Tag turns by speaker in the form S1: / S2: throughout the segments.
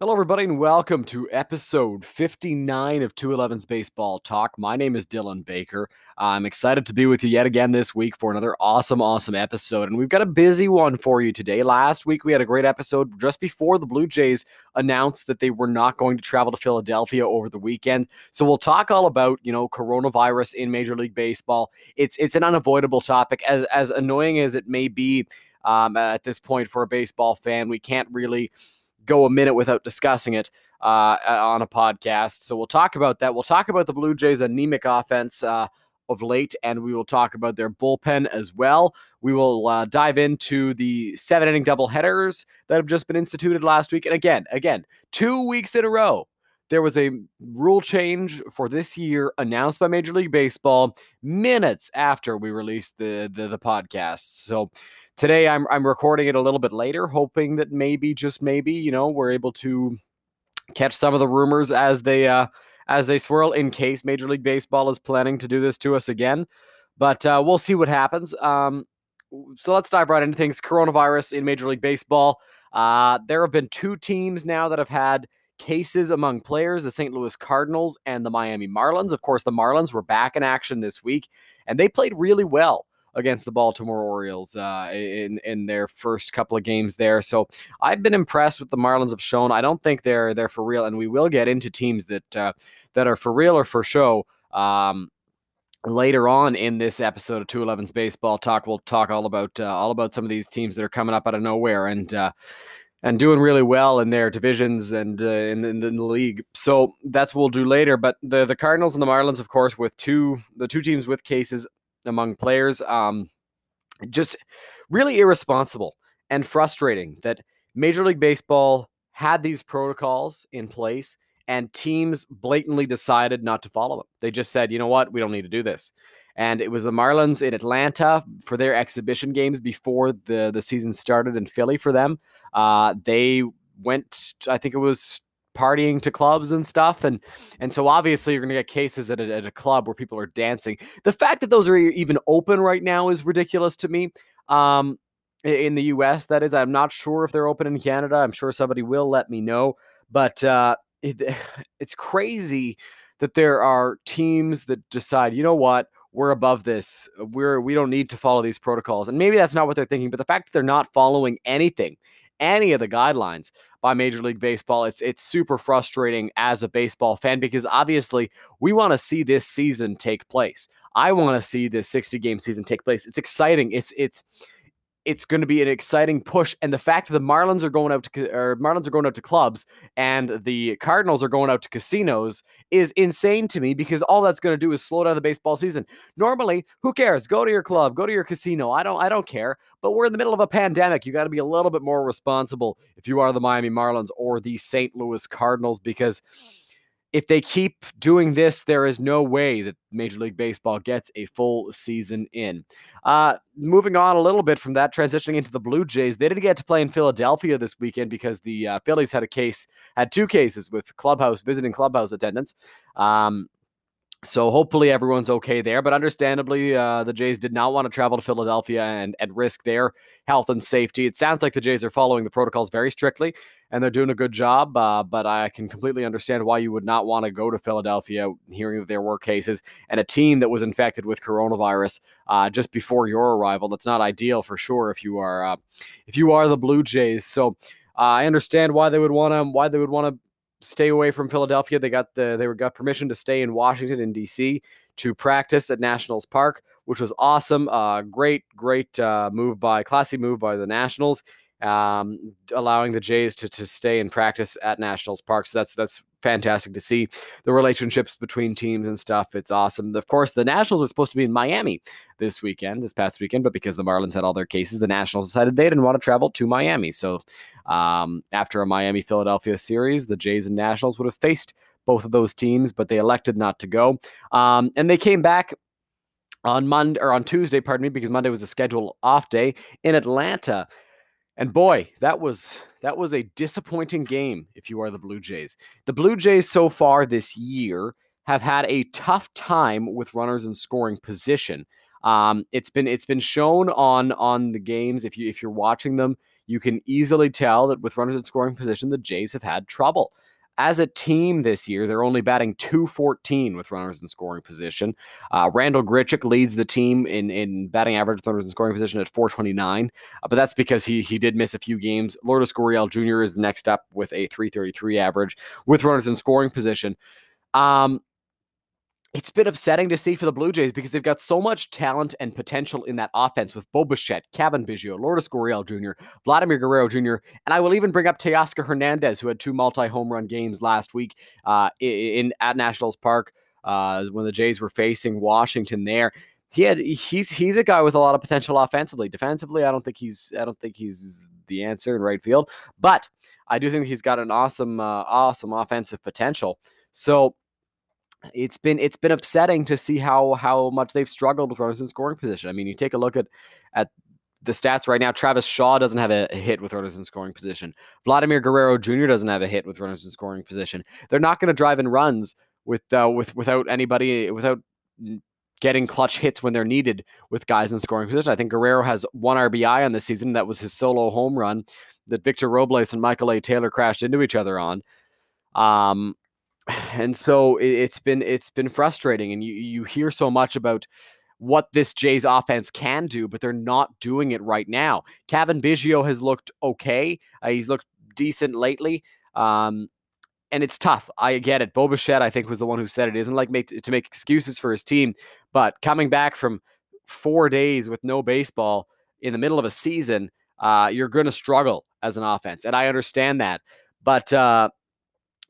S1: Hello, everybody, and welcome to episode 59 of 211's Baseball Talk. My name is Dylan Baker. I'm excited to be with you yet again this week for another awesome, awesome episode. And we've got a busy one for you today. Last week, we had a great episode just before the Blue Jays announced that they were not going to travel to Philadelphia over the weekend. So we'll talk all about, you know, coronavirus in Major League Baseball. It's it's an unavoidable topic, as as annoying as it may be um, at this point for a baseball fan. We can't really go a minute without discussing it uh, on a podcast. So we'll talk about that. We'll talk about the Blue Jays' anemic offense uh, of late, and we will talk about their bullpen as well. We will uh, dive into the seven inning double headers that have just been instituted last week. And again, again, two weeks in a row, there was a rule change for this year announced by Major League Baseball minutes after we released the the, the podcast. So today I'm I'm recording it a little bit later, hoping that maybe just maybe you know we're able to catch some of the rumors as they uh, as they swirl in case Major League Baseball is planning to do this to us again. But uh, we'll see what happens. Um, so let's dive right into things. Coronavirus in Major League Baseball. Uh, there have been two teams now that have had cases among players the St. Louis Cardinals and the Miami Marlins. Of course, the Marlins were back in action this week, and they played really well against the Baltimore Orioles uh, in in their first couple of games there. So I've been impressed with the Marlins have shown. I don't think they're they're for real, and we will get into teams that uh, that are for real or for show. Um, later on in this episode of 211's baseball talk we'll talk all about uh, all about some of these teams that are coming up out of nowhere and uh, and doing really well in their divisions and uh, in, in, the league. So that's what we'll do later. But the the Cardinals and the Marlins, of course, with two the two teams with cases among players. Um, just really irresponsible and frustrating that Major League Baseball had these protocols in place and teams blatantly decided not to follow them. They just said, you know what, we don't need to do this. And it was the Marlins in Atlanta for their exhibition games before the, the season started in Philly for them. Uh, they went, I think it was partying to clubs and stuff. And and so obviously you're going to get cases at a, at a club where people are dancing. The fact that those are even open right now is ridiculous to me. Um in the US that is I'm not sure if they're open in Canada. I'm sure somebody will let me know. But uh it, it's crazy that there are teams that decide you know what we're above this we're we don't need to follow these protocols and maybe that's not what they're thinking but the fact that they're not following anything any of the guidelines by Major League Baseball. It's it's super frustrating as a baseball fan because obviously we want to see this season take place. I want to see this 60 game season take place. It's exciting. It's it's it's going to be an exciting push. And the fact that the Marlins are going out to or Marlins are going out to clubs and the Cardinals are going out to casinos is insane to me because all that's going to do is slow down the baseball season. Normally, who cares? Go to your club, go to your casino. I don't I don't care. But we're in the middle of a pandemic. You got to be a little bit more responsible if you are the Miami Marlins or the St. Louis Cardinals because if they keep doing this, there is no way that Major League Baseball gets a full season in. Uh, moving on a little bit from that, transitioning into the Blue Jays, they didn't get to play in Philadelphia this weekend because the uh, Phillies had a case, had two cases with clubhouse visiting clubhouse attendants. Um, so hopefully everyone's okay there. But understandably, uh, the Jays did not want to travel to Philadelphia and, and risk their health and safety. It sounds like the Jays are following the protocols very strictly and they're doing a good job. Uh, but I can completely understand why you would not want to go to Philadelphia, hearing that there were cases and a team that was infected with coronavirus uh, just before your arrival. That's not ideal for sure if you are uh, if you are the Blue Jays. So. Uh, I understand why they would want to why they would want to stay away from Philadelphia. They got the they were got permission to stay in Washington and D.C. to practice at Nationals Park, which was awesome. Uh, great, great uh, move by classy move by the Nationals, um, allowing the Jays to to stay and practice at Nationals Park. So that's that's fantastic to see the relationships between teams and stuff. It's awesome. Of course, the Nationals were supposed to be in Miami this weekend, this past weekend, but because the Marlins had all their cases, the Nationals decided they didn't want to travel to Miami. So um, after a Miami Philadelphia series, the Jays and Nationals would have faced both of those teams, but they elected not to go. Um, and they came back on Monday or on Tuesday, pardon me, because Monday was a scheduled off day in Atlanta. And boy, that was that was a disappointing game if you are the Blue Jays. The Blue Jays so far this year have had a tough time with runners in scoring position. Um, it's been it's been shown on on the games if you if you're watching them, you can easily tell that with runners in scoring position, the Jays have had trouble. As a team this year, they're only batting 214 with runners in scoring position. Uh, Randal Grichuk leads the team in, in batting average with runners in scoring position at 429, uh, but that's because he he did miss a few games. Lourdes Gurriel Jr. is next up with a 333 average with runners in scoring position. Um, it's been upsetting to see for the Blue Jays because they've got so much talent and potential in that offense with Bobuchet, Cavan Biggio, Lourdes Gurriel Jr., Vladimir Guerrero Jr., and I will even bring up Teoscar Hernandez, who had two multi-home run games last week uh, in at Nationals Park uh, when the Jays were facing Washington. There, he had he's he's a guy with a lot of potential offensively. Defensively, I don't think he's I don't think he's the answer in right field, but I do think he's got an awesome uh, awesome offensive potential. So it's been it's been upsetting to see how how much they've struggled with runners in scoring position. I mean, you take a look at at the stats right now. Travis Shaw doesn't have a, hit with runners in scoring position. Vladimir Guerrero Jr. doesn't have a hit with runners in scoring position. They're not going to drive in runs with uh, with without anybody without getting clutch hits when they're needed with guys in scoring position. I think Guerrero has one RBI on this season. That was his solo home run that Victor Robles and Michael A. Taylor crashed into each other on. Um, and so it, has been it's been frustrating, and you you hear so much about what this Jays offense can do, but they're not doing it right now. Cavan Biggio has looked okay. Uh, he's looked decent lately. Um, and it's tough. I get it. Bo Bichette, I think, was the one who said it isn't like make, to make excuses for his team, but coming back from four days with no baseball in the middle of a season, uh, you're going to struggle as an offense, and I understand that. But uh,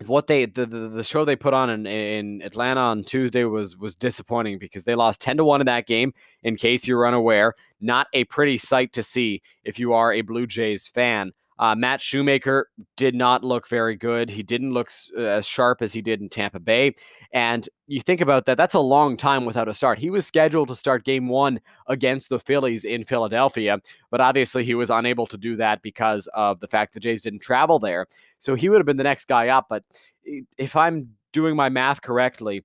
S1: what they the, the, the show they put on in, in Atlanta on Tuesday was was disappointing because they lost 10 to 1 in that game in case you're unaware. Not a pretty sight to see if you are a Blue Jays fan uh, Matt Shoemaker did not look very good. He didn't look uh, as sharp as he did in Tampa Bay. And you think about that, that's a long time without a start. He was scheduled to start game one against the Phillies in Philadelphia, but obviously he was unable to do that because of the fact the Jays didn't travel there. So he would have been the next guy up. But if I'm doing my math correctly,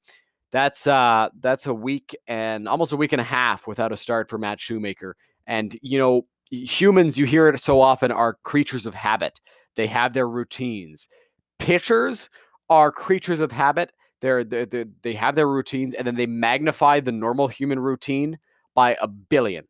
S1: that's uh that's a week and almost a week and a half without a start for Matt Shoemaker. And you know, humans, you hear it so often, are creatures of habit. They have their routines. Pitchers are creatures of habit. They're, they're, they're, they have their routines and then they magnify the normal human routine by a billion.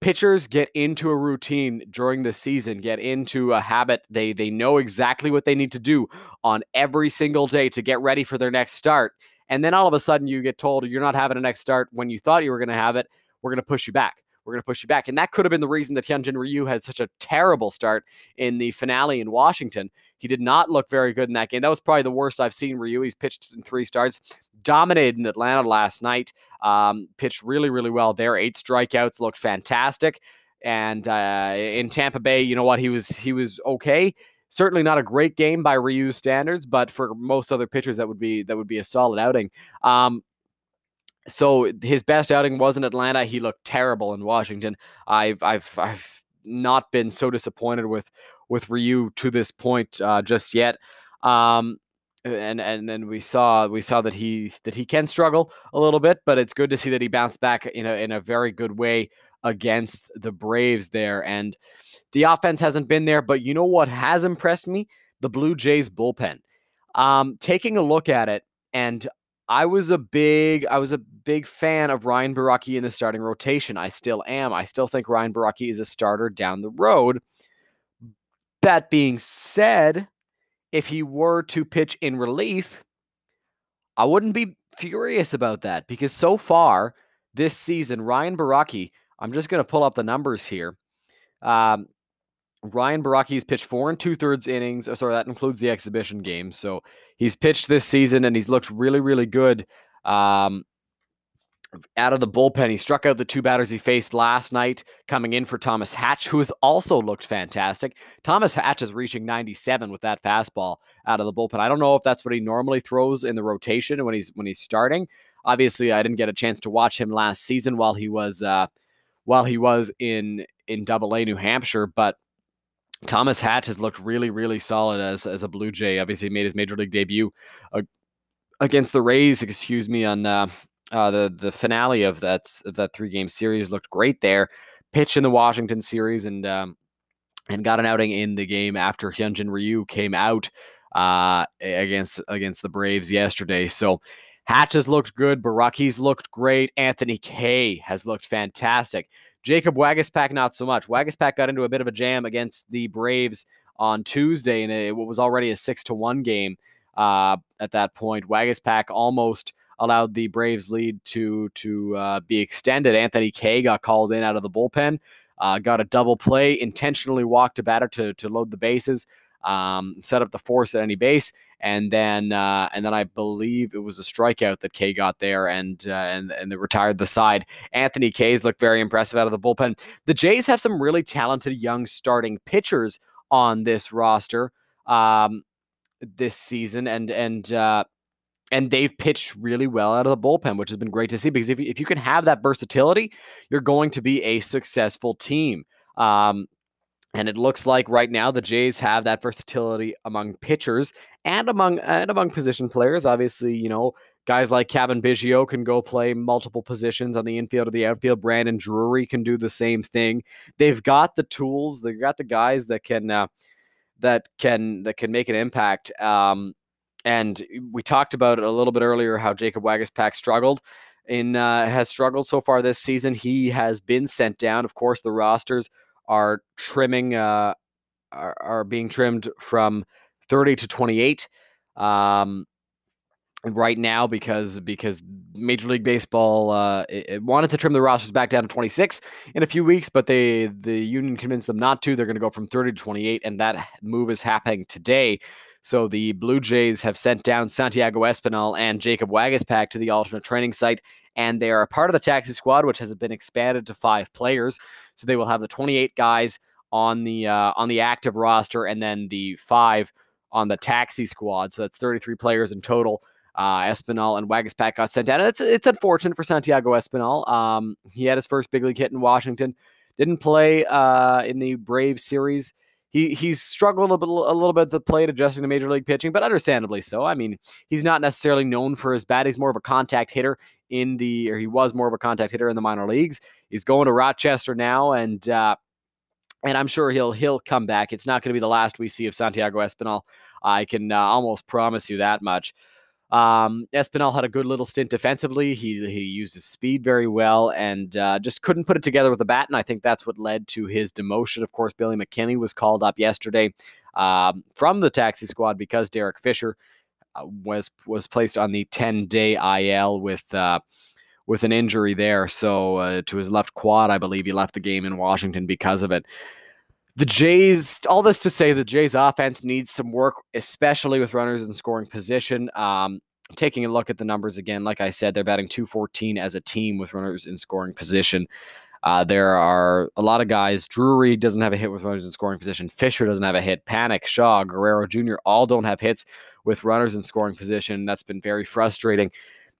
S1: Pitchers get into a routine during the season, get into a habit. They they know exactly what they need to do on every single day to get ready for their next start. And then all of a sudden you get told you're not having a next start when you thought you were going to have it. We're going to push you back we're going to push you back. And that could have been the reason that Hyunjin Ryu had such a terrible start in the finale in Washington. He did not look very good in that game. That was probably the worst I've seen Ryu. He's pitched in three starts, dominated in Atlanta last night, um, pitched really, really well there. Eight strikeouts, looked fantastic. And uh, in Tampa Bay, you know what? He was he was okay. Certainly not a great game by Ryu standards, but for most other pitchers, that would be that would be a solid outing. Um, so his best outing was in Atlanta. He looked terrible in Washington. I've I've I've not been so disappointed with with Ryu to this point uh, just yet. Um, and and then we saw we saw that he that he can struggle a little bit, but it's good to see that he bounced back in a in a very good way against the Braves there. And the offense hasn't been there, but you know what has impressed me? The Blue Jays bullpen. Um, taking a look at it, and I was a big I was a big fan of Ryan Borucki in the starting rotation. I still am. I still think Ryan Borucki is a starter down the road. That being said, if he were to pitch in relief, I wouldn't be furious about that because so far this season, Ryan Borucki, I'm just going to pull up the numbers here. Um, Ryan Borucki's pitched four and two thirds innings. Oh, sorry, that includes the exhibition game. So he's pitched this season and he's looked really, really good. Um, out of the bullpen, he struck out the two batters he faced last night, coming in for Thomas Hatch, who has also looked fantastic. Thomas Hatch is reaching 97 with that fastball out of the bullpen. I don't know if that's what he normally throws in the rotation when he's when he's starting. Obviously, I didn't get a chance to watch him last season while he was uh, while he was in in Double A New Hampshire, but Thomas Hatch has looked really, really solid as as a Blue Jay. Obviously, made his major league debut uh, against the Rays. Excuse me on uh, uh, the the finale of that of that three game series. Looked great there. Pitch in the Washington series and um, and got an outing in the game after Hyunjin Ryu came out uh, against against the Braves yesterday. So Hatch has looked good. Borucki's looked great. Anthony Kay has looked fantastic. Jacob Waguespack, not so much. Waguespack got into a bit of a jam against the Braves on Tuesday in what was already a six to one game. Uh, at that point, Waguespack almost allowed the Braves lead to to uh, be extended. Anthony Kay got called in out of the bullpen, uh, got a double play, intentionally walked a batter to to load the bases, um, set up the force at any base, and then uh, and then I believe it was a strikeout that Kay got there, and uh, and and they retired the side. Anthony Kay's looked very impressive out of the bullpen. The Jays have some really talented young starting pitchers on this roster. Um, this season, and and uh, and they've pitched really well out of the bullpen, which has been great to see. Because if if you can have that versatility, you're going to be a successful team. Um, and it looks like right now the Jays have that versatility among pitchers and among and among position players. Obviously, you know guys like Cavan Biggio can go play multiple positions on the infield or the outfield. Brandon Drury can do the same thing. They've got the tools. They've got the guys that can uh, that can that can make an impact. Um, and we talked about it a little bit earlier how Jacob Waguespack struggled in uh, has struggled so far this season. He has been sent down. Of course, the rosters are trimming uh, are, are being trimmed from 30 to 28. Um, right now because because Major League Baseball uh, it, it wanted to trim the rosters back down to 26 in a few weeks, but they the union convinced them not to. They're going to go from 30 to 28, and that move is happening today. So the Blue Jays have sent down Santiago Espinal and Jacob Waguespack to the alternate training site, and they are a part of the taxi squad, which has been expanded to five players. So they will have the 28 guys on the uh, on the active roster, and then the five on the taxi squad. So that's 33 players in total uh, Espinal and Waguespack got sent down. It's it's unfortunate for Santiago Espinal. Um, he had his first big league hit in Washington. Didn't play uh, in the Brave series. He he's struggled a, bit, a little bit to play adjusting to major league pitching, but understandably so. I mean, he's not necessarily known for his bat. He's more of a contact hitter in the, or he was more of a contact hitter in the minor leagues. He's going to Rochester now, and uh, and I'm sure he'll he'll come back. It's not going to be the last we see of Santiago Espinal. I can uh, almost promise you that much. Um, Espinal had a good little stint defensively. He he used his speed very well and uh, just couldn't put it together with the bat. And I think that's what led to his demotion. Of course, Billy McKinney was called up yesterday um, from the taxi squad because Derek Fisher was was placed on the 10 day IL with. Uh, with an injury there, so uh, to his left quad, I believe he left the game in Washington because of it the Jays, all this to say, the Jays offense needs some work, especially with runners in scoring position. Um, taking a look at the numbers again, like I said, they're batting 214 as a team with runners in scoring position. Uh, there are a lot of guys. Drury doesn't have a hit with runners in scoring position. Fisher doesn't have a hit. Panik, Shaw, Guerrero Jr. all don't have hits with runners in scoring position. That's been very frustrating.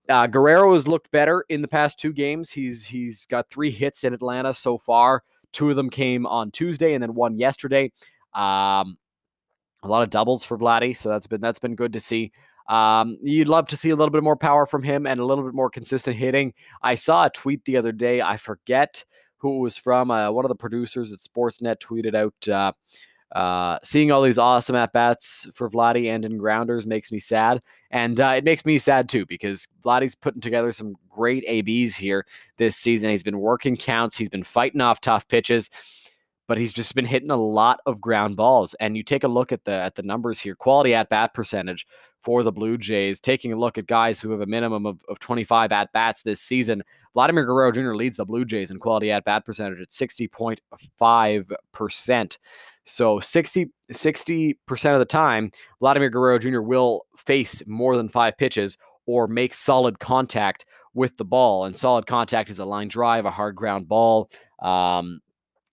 S1: Uh, Guerrero has looked better in the past two games. He's he's got three hits in Atlanta so far. Two of them came on Tuesday and then one yesterday. Um, a lot of doubles for Vladdy, so that's been that's been good to see. Um, you'd love to see a little bit more power from him and a little bit more consistent hitting. I saw a tweet the other day. I forget who it was from. Uh, one of the producers at Sportsnet tweeted out uh, uh, seeing all these awesome at bats for Vladdy and in grounders makes me sad, and uh, it makes me sad too because Vladdy's putting together some great ABs here this season. He's been working counts, he's been fighting off tough pitches, but he's just been hitting a lot of ground balls. And you take a look at the at the numbers here, quality at bat percentage for the Blue Jays. Taking a look at guys who have a minimum of, of 25 at bats this season, Vladimir Guerrero Jr. leads the Blue Jays in quality at bat percentage at 60.5 percent. So 60, 60% of the time, Vladimir Guerrero Jr. will face more than five pitches or make solid contact with the ball. And solid contact is a line drive, a hard ground ball, um,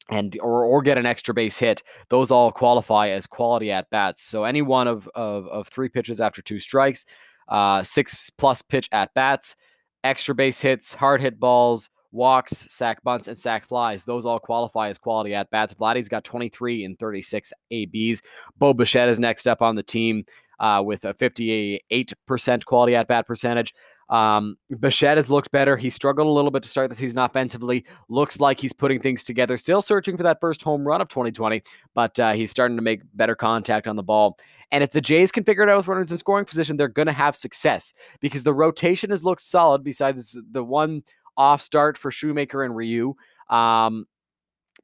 S1: and or or get an extra base hit. Those all qualify as quality at bats. So any one of of, of three pitches after two strikes, uh, six plus pitch at bats, extra base hits, hard hit balls, walks, sack bunts, and sack flies. Those all qualify as quality at bats. Vladdy's got 23 and 36 ABs. Bo Bichette is next up on the team uh, with a 58% quality at bat percentage. Um, Bichette has looked better. He struggled a little bit to start the season offensively. Looks like he's putting things together. Still searching for that first home run of 2020, but uh, he's starting to make better contact on the ball. And if the Jays can figure it out with runners in scoring position, they're going to have success because the rotation has looked solid. Besides the one off start for Shoemaker and Ryu, um,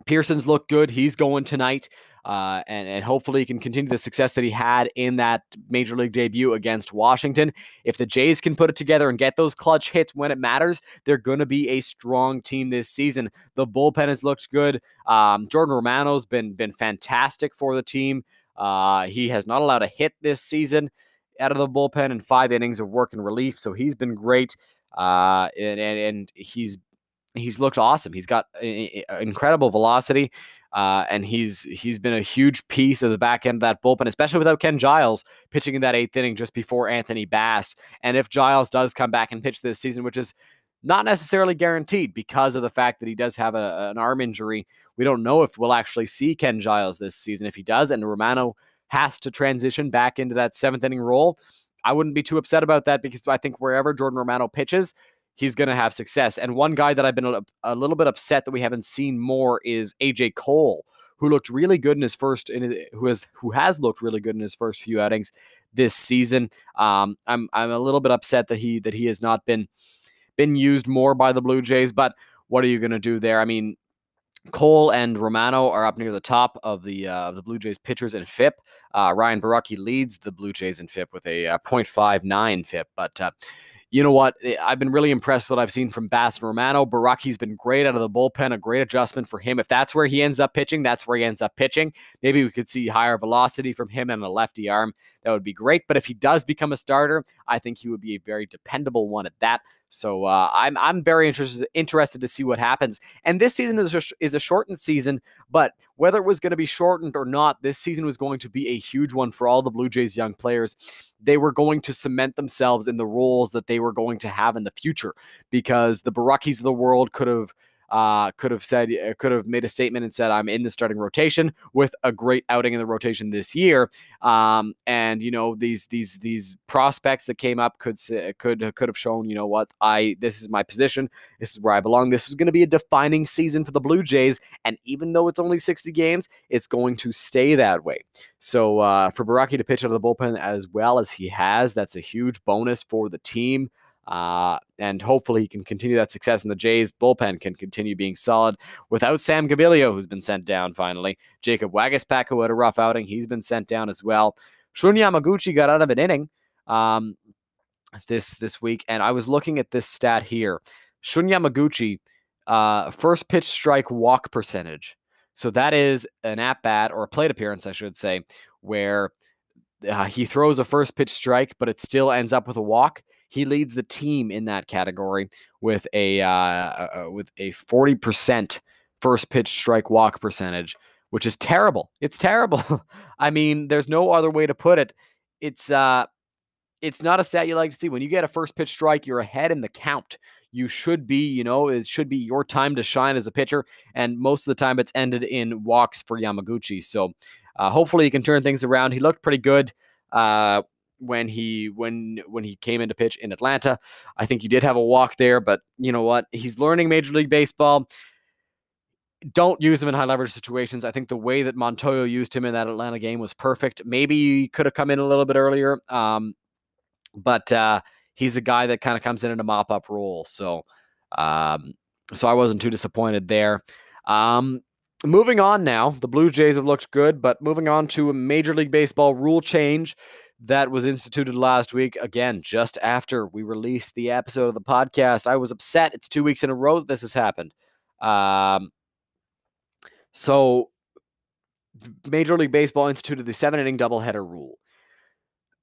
S1: Pearson's looked good. He's going tonight. Uh, and, and hopefully he can continue the success that he had in that major league debut against Washington. If the Jays can put it together and get those clutch hits when it matters, they're going to be a strong team this season. The bullpen has looked good. Um, Jordan Romano's been been fantastic for the team. Uh, he has not allowed a hit this season out of the bullpen in five innings of work and relief, so he's been great. Uh, and, and, and he's he's looked awesome. He's got incredible velocity. Uh, and he's he's been a huge piece of the back end of that bullpen, especially without Ken Giles pitching in that eighth inning just before Anthony Bass. And if Giles does come back and pitch this season, which is not necessarily guaranteed because of the fact that he does have a, an arm injury, we don't know if we'll actually see Ken Giles this season. If he does, and Romano has to transition back into that seventh inning role, I wouldn't be too upset about that because I think wherever Jordan Romano pitches, he's going to have success. And one guy that I've been a, little bit upset that we haven't seen more is AJ Cole, who looked really good in his first, in his, who has who has looked really good in his first few outings this season. Um, I'm I'm a little bit upset that he that he has not been been used more by the Blue Jays, but what are you going to do there? I mean, Cole and Romano are up near the top of the uh, the Blue Jays pitchers in FIP. Uh, Ryan Borucki leads the Blue Jays in FIP with a uh, 0.59 FIP, but uh, you know what? Eh, I've been really impressed with what I've seen from Bass and Romano. Borucki's been great out of the bullpen, a great adjustment for him. If that's where he ends up pitching, that's where he ends up pitching. Maybe we could see higher velocity from him and a lefty arm. That would be great. But if he does become a starter, I think he would be a very dependable one at that. So uh, I'm I'm very interested interested to see what happens. And this season is a, is a shortened season, but whether it was going to be shortened or not, this season was going to be a huge one for all the Blue Jays young players. They were going to cement themselves in the roles that they were going to have in the future because the Boruckis of the world could have uh, could have said, uh, could have made a statement and said, I'm in the starting rotation with a great outing in the rotation this year. Um, and you know these these these prospects that came up could could could have shown, you know what, I this is my position, this is where I belong. This was going to be a defining season for the Blue Jays, and even though it's only 60 games, it's going to stay that way. So uh, for Borucki to pitch out of the bullpen as well as he has, that's a huge bonus for the team. Uh, and hopefully he can continue that success and the Jays bullpen can continue being solid without Sam Gaviglio, who's been sent down finally. Jacob Waguespack, who had a rough outing, he's been sent down as well. Shun Yamaguchi got out of an inning um, this this week, and I was looking at this stat here. Shun Yamaguchi, uh, first pitch strike walk percentage. So that is an at bat or a plate appearance, I should say, where uh, he throws a first pitch strike, but it still ends up with a walk. He leads the team in that category with a uh, uh, uh with a 40% first pitch strike walk percentage, which is terrible. It's terrible. I mean, there's no other way to put it. It's uh it's not a stat you like to see. When you get a first pitch strike, you're ahead in the count. You should be, you know, it should be your time to shine as a pitcher. And most of the time, it's ended in walks for Yamaguchi. So uh, hopefully, he can turn things around. He looked pretty good. Uh, when he when when he came into pitch in Atlanta. I think he did have a walk there, but you know what? He's learning Major League Baseball. Don't use him in high leverage situations. I think the way that Montoyo used him in that Atlanta game was perfect. Maybe he could have come in a little bit earlier, um, but uh, he's a guy that kind of comes in in a mop up role. So, um, so I wasn't too disappointed there. Um, moving on now, the Blue Jays have looked good, but moving on to a Major League Baseball rule change that was instituted last week. Again, just after we released the episode of the podcast, I was upset. It's two weeks in a row that this has happened. Um, so, Major League Baseball instituted the seven inning doubleheader rule.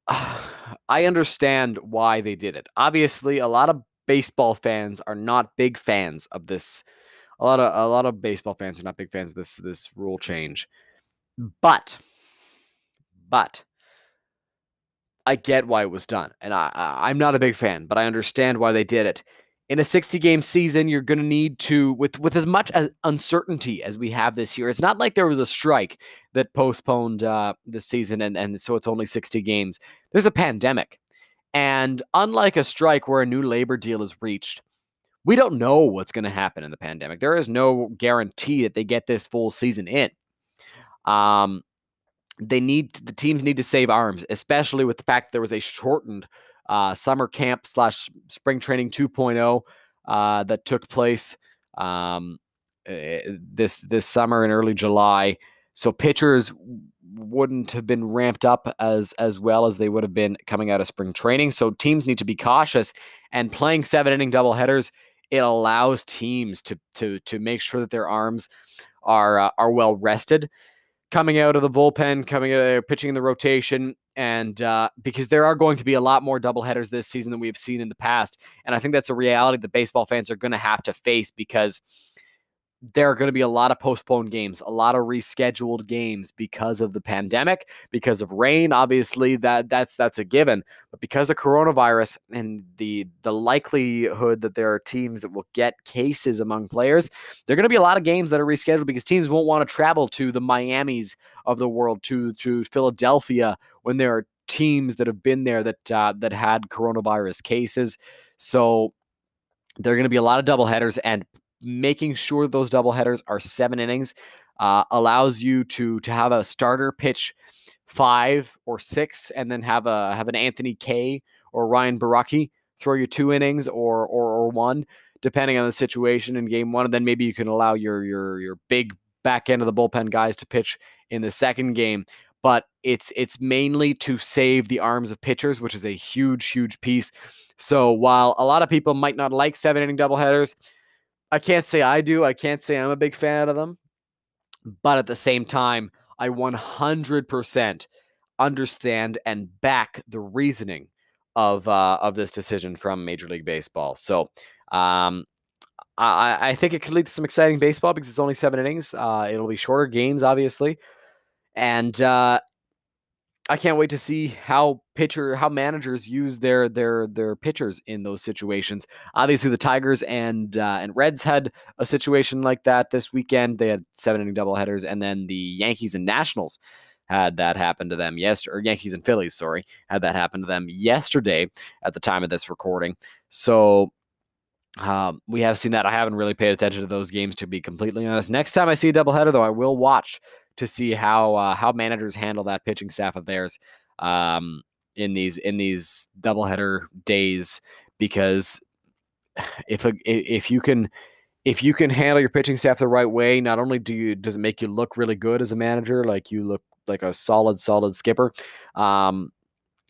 S1: I understand why they did it. Obviously, a lot of baseball fans are not big fans of this. A lot of a lot of baseball fans are not big fans of this this rule change. But but I get why it was done, and I, I am not a big fan, but I understand why they did it. In a 60 game season, you're going to need to with with as much as uncertainty as we have this year. It's not like there was a strike that postponed uh, the season, and and so it's only 60 games. There's a pandemic, And unlike a strike where a new labor deal is reached, we don't know what's going to happen in the pandemic. There is no guarantee that they get this full season in. Um, they need the teams need to save arms, especially with the fact there was a shortened uh, summer camp slash spring training 2.0 uh, that took place um, eh, this this summer in early July. So pitchers wouldn't have been ramped up as as well as they would have been coming out of spring training. So teams need to be cautious and playing seven inning doubleheaders. It allows teams to to to make sure that their arms are uh, are well rested coming out of the bullpen, coming out, uh, pitching in the rotation, and uh, because there are going to be a lot more doubleheaders this season than we've seen in the past, and I think that's a reality that baseball fans are going to have to face because there are going to be a lot of postponed games, a lot of rescheduled games because of the pandemic, because of rain. Obviously, that that's that's a given. But because of coronavirus and the the likelihood that there are teams that will get cases among players, there are going to be a lot of games that are rescheduled because teams won't want to travel to the Miamis of the world, to to Philadelphia when there are teams that have been there that uh, that had coronavirus cases. So there are going to be a lot of double headers and making sure those double headers are seven innings uh, allows you to to have a starter pitch five or six, and then have a have an Anthony Kay or Ryan Borucki throw you two innings or or, or one, depending on the situation in game one, and then maybe you can allow your your your big back end of the bullpen guys to pitch in the second game. But it's it's mainly to save the arms of pitchers, which is a huge huge piece. So while a lot of people might not like seven inning doubleheaders, I can't say I do. I can't say I'm a big fan of them. But at the same time, I 100% understand and back the reasoning of uh, of this decision from Major League Baseball. So um, I, I think it could lead to some exciting baseball because it's only seven innings. Uh, it'll be shorter games, obviously, and uh, I can't wait to see how pitcher how managers use their their their pitchers in those situations. Obviously, the Tigers and uh, and Reds had a situation like that this weekend. They had seven inning doubleheaders, and then the Yankees and Nationals had that happen to them yesterday. Or Yankees and Phillies, sorry, had that happen to them yesterday at the time of this recording. So um, we have seen that. I haven't really paid attention to those games to be completely honest. Next time I see a doubleheader, though, I will watch to see how uh, how managers handle that pitching staff of theirs um, in these in these doubleheader days because if a, if you can if you can handle your pitching staff the right way, not only do you does it make you look really good as a manager, like you look like a solid solid skipper, um,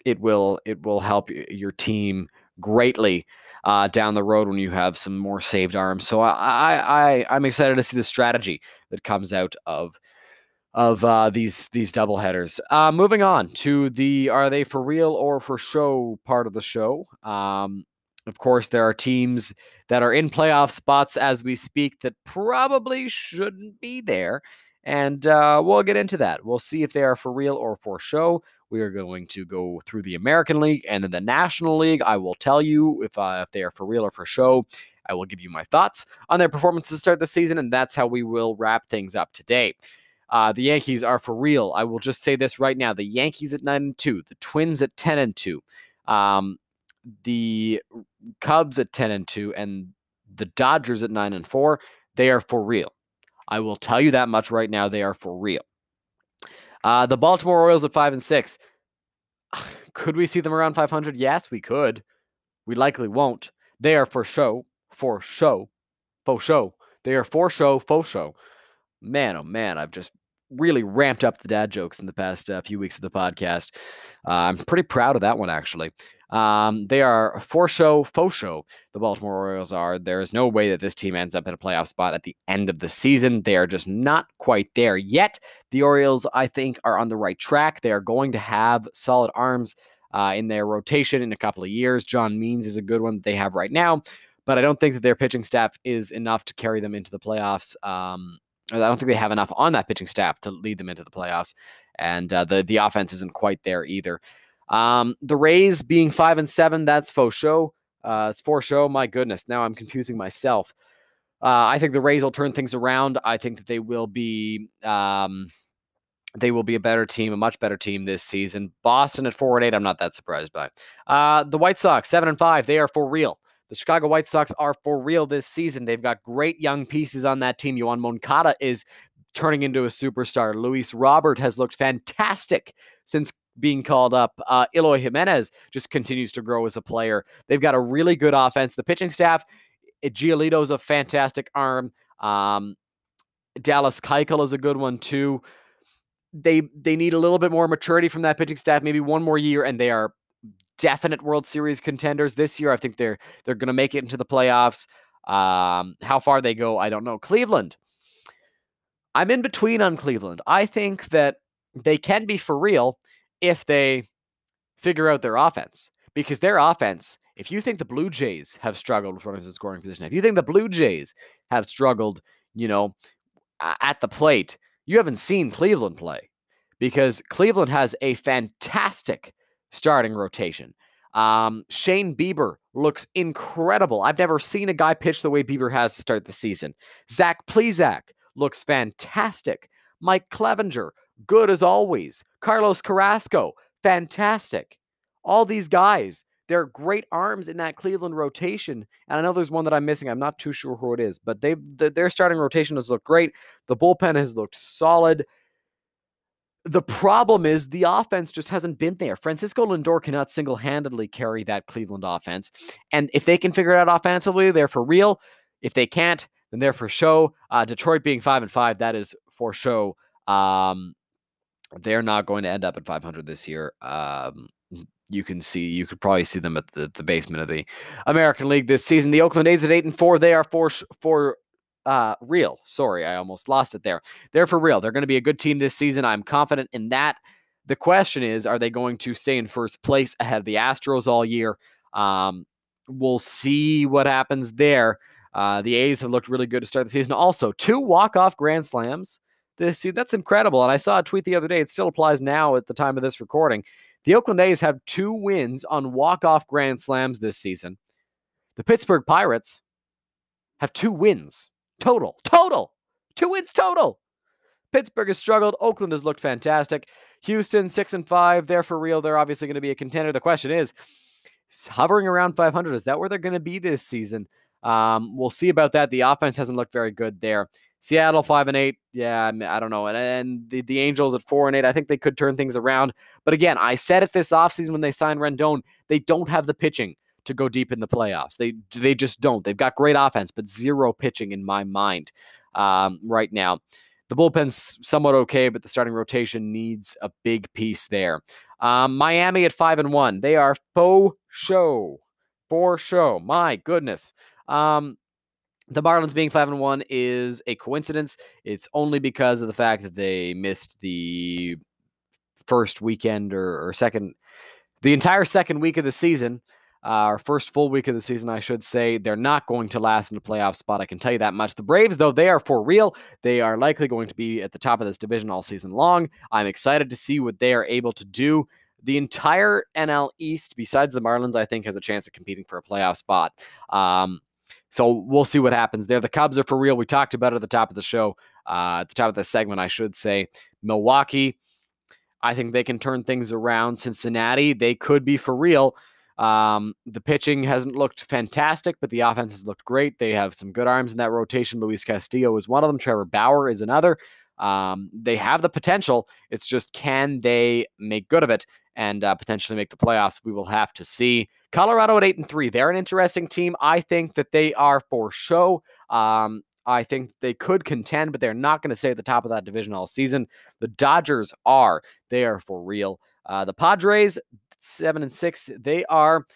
S1: it will it will help your team greatly uh, down the road when you have some more saved arms. So I, I, I I'm excited to see the strategy that comes out of of uh, these these double headers. Uh, moving on to the are they for real or for show part of the show. Um, of course, there are teams that are in playoff spots as we speak that probably shouldn't be there, and uh, we'll get into that. We'll see if they are for real or for show. We are going to go through the American League and then the National League. I will tell you if uh, if they are for real or for show. I will give you my thoughts on their performance to start the season, and that's how we will wrap things up today. Uh, the Yankees are for real. I will just say this right now: the Yankees at nine and two, the Twins at ten and two, um, the Cubs at ten and two, and the Dodgers at nine and four. They are for real. I will tell you that much right now. They are for real. Uh, the Baltimore Orioles at five and six. Could we see them around 500? Yes, we could. We likely won't. They are for show, for show, faux show. They are for show, faux show man, oh man, I've just really ramped up the dad jokes in the past uh, few weeks of the podcast. Uh, I'm pretty proud of that one, actually. Um, they are for show, faux show. The Baltimore Orioles are. There is no way that this team ends up in a playoff spot at the end of the season. They are just not quite there yet. The Orioles, I think, are on the right track. They are going to have solid arms uh, in their rotation in a couple of years. John Means is a good one that they have right now, but I don't think that their pitching staff is enough to carry them into the playoffs. Um, I don't think they have enough on that pitching staff to lead them into the playoffs, and uh, the the offense isn't quite there either. Um, the Rays being five and seven, that's faux show. Uh, it's for show. My goodness, now I'm confusing myself. Uh, I think the Rays will turn things around. I think that they will be. Um, they will be a better team, a much better team this season. Boston at four and eight, I'm not that surprised by. Uh, the White Sox seven and five, they are for real. The Chicago White Sox are for real this season. They've got great young pieces on that team. Yoan Moncada is turning into a superstar. Luis Robert has looked fantastic since being called up. Uh, Eloy Jimenez just continues to grow as a player. They've got a really good offense. The pitching staff, Giolito's a fantastic arm. Um, Dallas Keuchel is a good one too they they need a little bit more maturity from that pitching staff, maybe one more year, and they are definite World Series contenders this year. I think they're they're going to make it into the playoffs. Um, how far they go, I don't know. Cleveland, I'm in between on Cleveland. I think that they can be for real if they figure out their offense because their offense. If you think the Blue Jays have struggled with runners in scoring position, if you think the Blue Jays have struggled, you know, at the plate, you haven't seen Cleveland play because Cleveland has a fantastic starting rotation. Um, Shane Bieber looks incredible. I've never seen a guy pitch the way Bieber has to start the season. Zach Plesac looks fantastic. Mike Clevinger, good as always. Carlos Carrasco, fantastic. All these guys they're great arms in that Cleveland rotation. And I know there's one that I'm missing. I'm not too sure who it is, but they their starting rotation has looked great. The bullpen has looked solid. The problem is the offense just hasn't been there. Francisco Lindor cannot single handedly carry that Cleveland offense. And if they can figure it out offensively, they're for real. If they can't, then they're for show. Uh, Detroit being five and five, that is for show. Um, they're not going to end up at 500 this year. Um, you can see you could probably see them at the, the basement of the American League this season. The Oakland A's at eight and four. They are for for uh real. Sorry, I almost lost it there. They're for real. They're going to be a good team this season. I'm confident in that. The question is, are they going to stay in first place ahead of the Astros all year? Um, we'll see what happens there. Uh, the A's have looked really good to start the season. Also, two walk-off grand slams this. That's incredible. And I saw a tweet the other day. It still applies now at the time of this recording. The Oakland A's have two wins on walk-off grand slams this season. The Pittsburgh Pirates have two wins total. Total. Two wins total. Pittsburgh has struggled. Oakland has looked fantastic. Houston, six and five. They're for real. They're obviously going to be a contender. The question is, hovering around 500, is that where they're going to be this season? Um, we'll see about that. The offense hasn't looked very good there. Seattle five and eight. Yeah, I don't know. And, and the, the Angels at four and eight. I think they could turn things around. But again, I said it this offseason when they signed Rendon, they don't have the pitching to go deep in the playoffs. They they just don't. They've got great offense, but zero pitching in my mind um, right now. The bullpen's somewhat okay, but the starting rotation needs a big piece there. Um, Miami at five and one. They are faux show. For show. My goodness. Um, the Marlins being five and one is a coincidence. It's only because of the fact that they missed the first weekend or, or second, the entire second week of the season, uh, or first full week of the season, I should say. They're not going to last in the playoff spot. I can tell you that much. The Braves, though, they are for real. They are likely going to be at the top of this division all season long. I'm excited to see what they are able to do. The entire NL East, besides the Marlins, I think has a chance of competing for a playoff spot. Um, so we'll see what happens there. The Cubs are for real. We talked about it at the top of the show, uh, at the top of the segment, I should say. Milwaukee, I think they can turn things around. Cincinnati, they could be for real. Um, the pitching hasn't looked fantastic, but the offense has looked great. They have some good arms in that rotation. Luis Castillo is one of them. Trevor Bauer is another. Um, they have the potential. It's just can they make good of it and uh, potentially make the playoffs? We will have to see. Colorado at eight and three. They're an interesting team. I think that they are for show. Um, I think they could contend, but they're not going to stay at the top of that division all season. The Dodgers are. They are for real. Uh, the Padres, seven and six. They are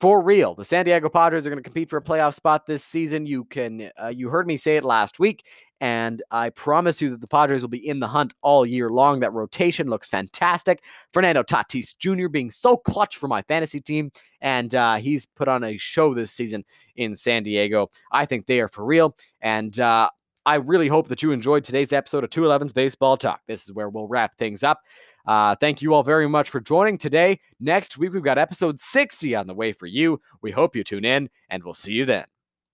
S1: for real. The San Diego Padres are going to compete for a playoff spot this season. You can, uh, you heard me say it last week. And I promise you that the Padres will be in the hunt all year long. That rotation looks fantastic. Fernando Tatis Jr. being so clutch for my fantasy team. And uh, he's put on a show this season in San Diego. I think they are for real. And uh, I really hope that you enjoyed today's episode of 211's Baseball Talk. This is where we'll wrap things up. Uh, thank you all very much for joining today. Next week, we've got episode 60 on the way for you. We hope you tune in, and we'll see you then.